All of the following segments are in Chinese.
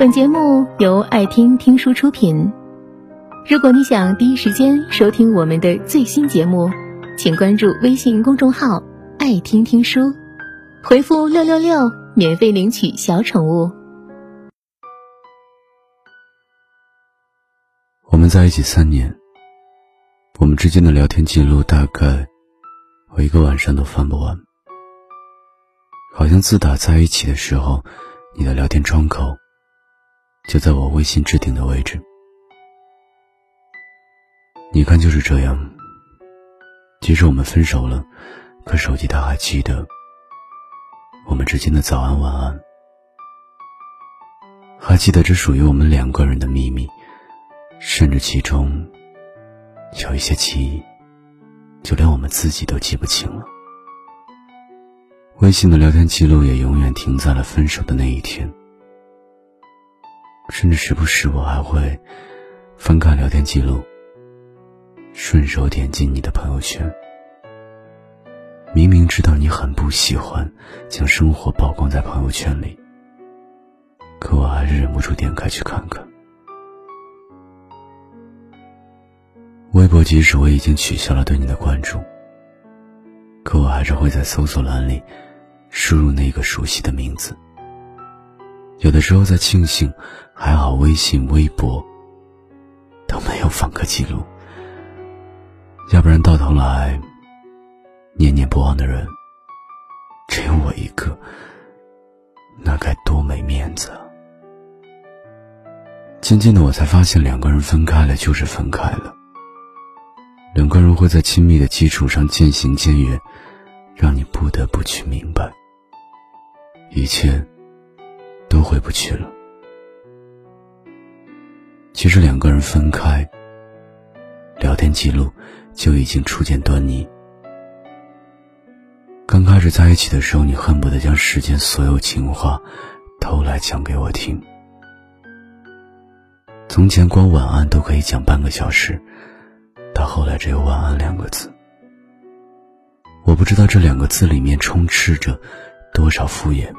本节目由爱听听书出品。如果你想第一时间收听我们的最新节目，请关注微信公众号“爱听听书”，回复“六六六”免费领取小宠物。我们在一起三年，我们之间的聊天记录大概我一个晚上都翻不完。好像自打在一起的时候，你的聊天窗口就在我微信置顶的位置。你看就是这样。即使我们分手了，可手机它还记得我们之间的早安晚安，还记得这属于我们两个人的秘密，甚至其中有一些记忆，就连我们自己都记不清了。微信的聊天记录也永远停在了分手的那一天，甚至时不时我还会翻看聊天记录，顺手点进你的朋友圈。明明知道你很不喜欢将生活曝光在朋友圈里，可我还是忍不住点开去看看。微博即使我已经取消了对你的关注，可我还是会在搜索栏里。输入那个熟悉的名字，有的时候在庆幸，还好微信、微博都没有访客记录，要不然到头来念念不忘的人只有我一个，那该多没面子啊！渐渐的，我才发现，两个人分开了就是分开了，两个人会在亲密的基础上渐行渐远，让你不得不去明白。一切都回不去了。其实两个人分开，聊天记录就已经初见端倪。刚开始在一起的时候，你恨不得将世间所有情话都来讲给我听。从前光晚安都可以讲半个小时，到后来只有晚安两个字。我不知道这两个字里面充斥着多少敷衍。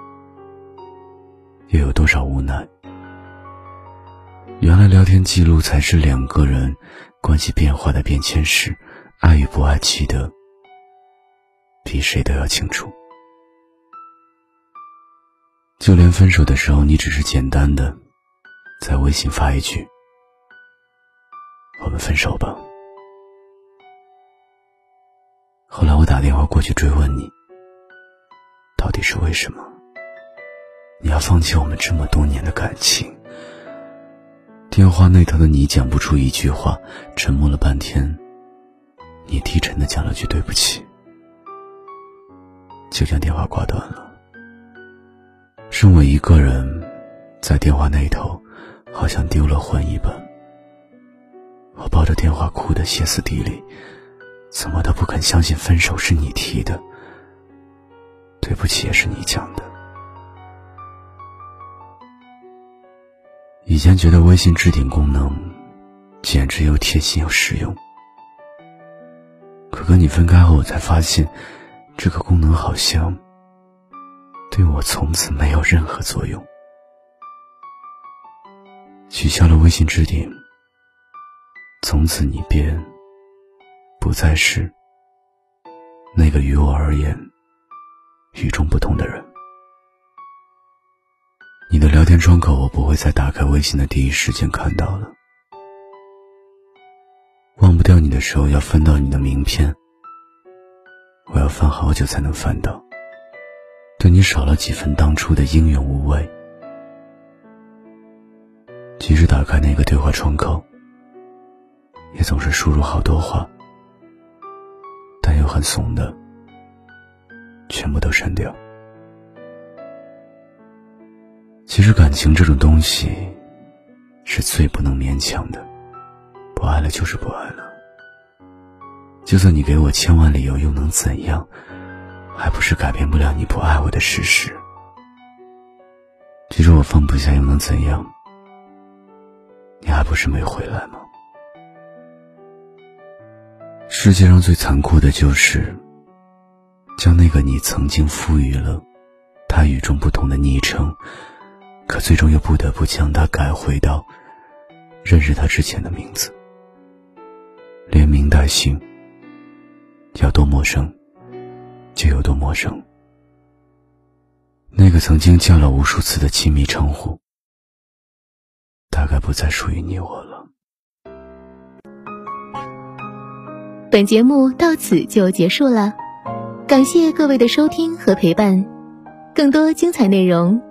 又有多少无奈？原来聊天记录才是两个人关系变化的变迁史，爱与不爱记得比谁都要清楚。就连分手的时候，你只是简单的在微信发一句：“我们分手吧。”后来我打电话过去追问你，到底是为什么？你要放弃我们这么多年的感情？电话那头的你讲不出一句话，沉默了半天。你低沉的讲了句对不起，就将电话挂断了。剩我一个人在电话那头，好像丢了魂一般。我抱着电话哭得歇斯底里，怎么都不肯相信分手是你提的，对不起也是你讲的。以前觉得微信置顶功能简直又贴心又实用，可跟你分开后，我才发现这个功能好像对我从此没有任何作用。取消了微信置顶，从此你便不再是那个于我而言与众不同的人。你的聊天窗口，我不会在打开微信的第一时间看到了。忘不掉你的时候，要翻到你的名片，我要翻好久才能翻到。对你少了几分当初的英勇无畏。即使打开那个对话窗口，也总是输入好多话，但又很怂的，全部都删掉。其实感情这种东西，是最不能勉强的，不爱了就是不爱了。就算你给我千万理由，又能怎样？还不是改变不了你不爱我的事实。其实我放不下，又能怎样？你还不是没回来吗？世界上最残酷的就是，将那个你曾经赋予了他与众不同的昵称。最终又不得不将它改回到认识他之前的名字，连名带姓，要多陌生就有多陌生。那个曾经叫了无数次的亲密称呼，大概不再属于你我了。本节目到此就结束了，感谢各位的收听和陪伴。更多精彩内容，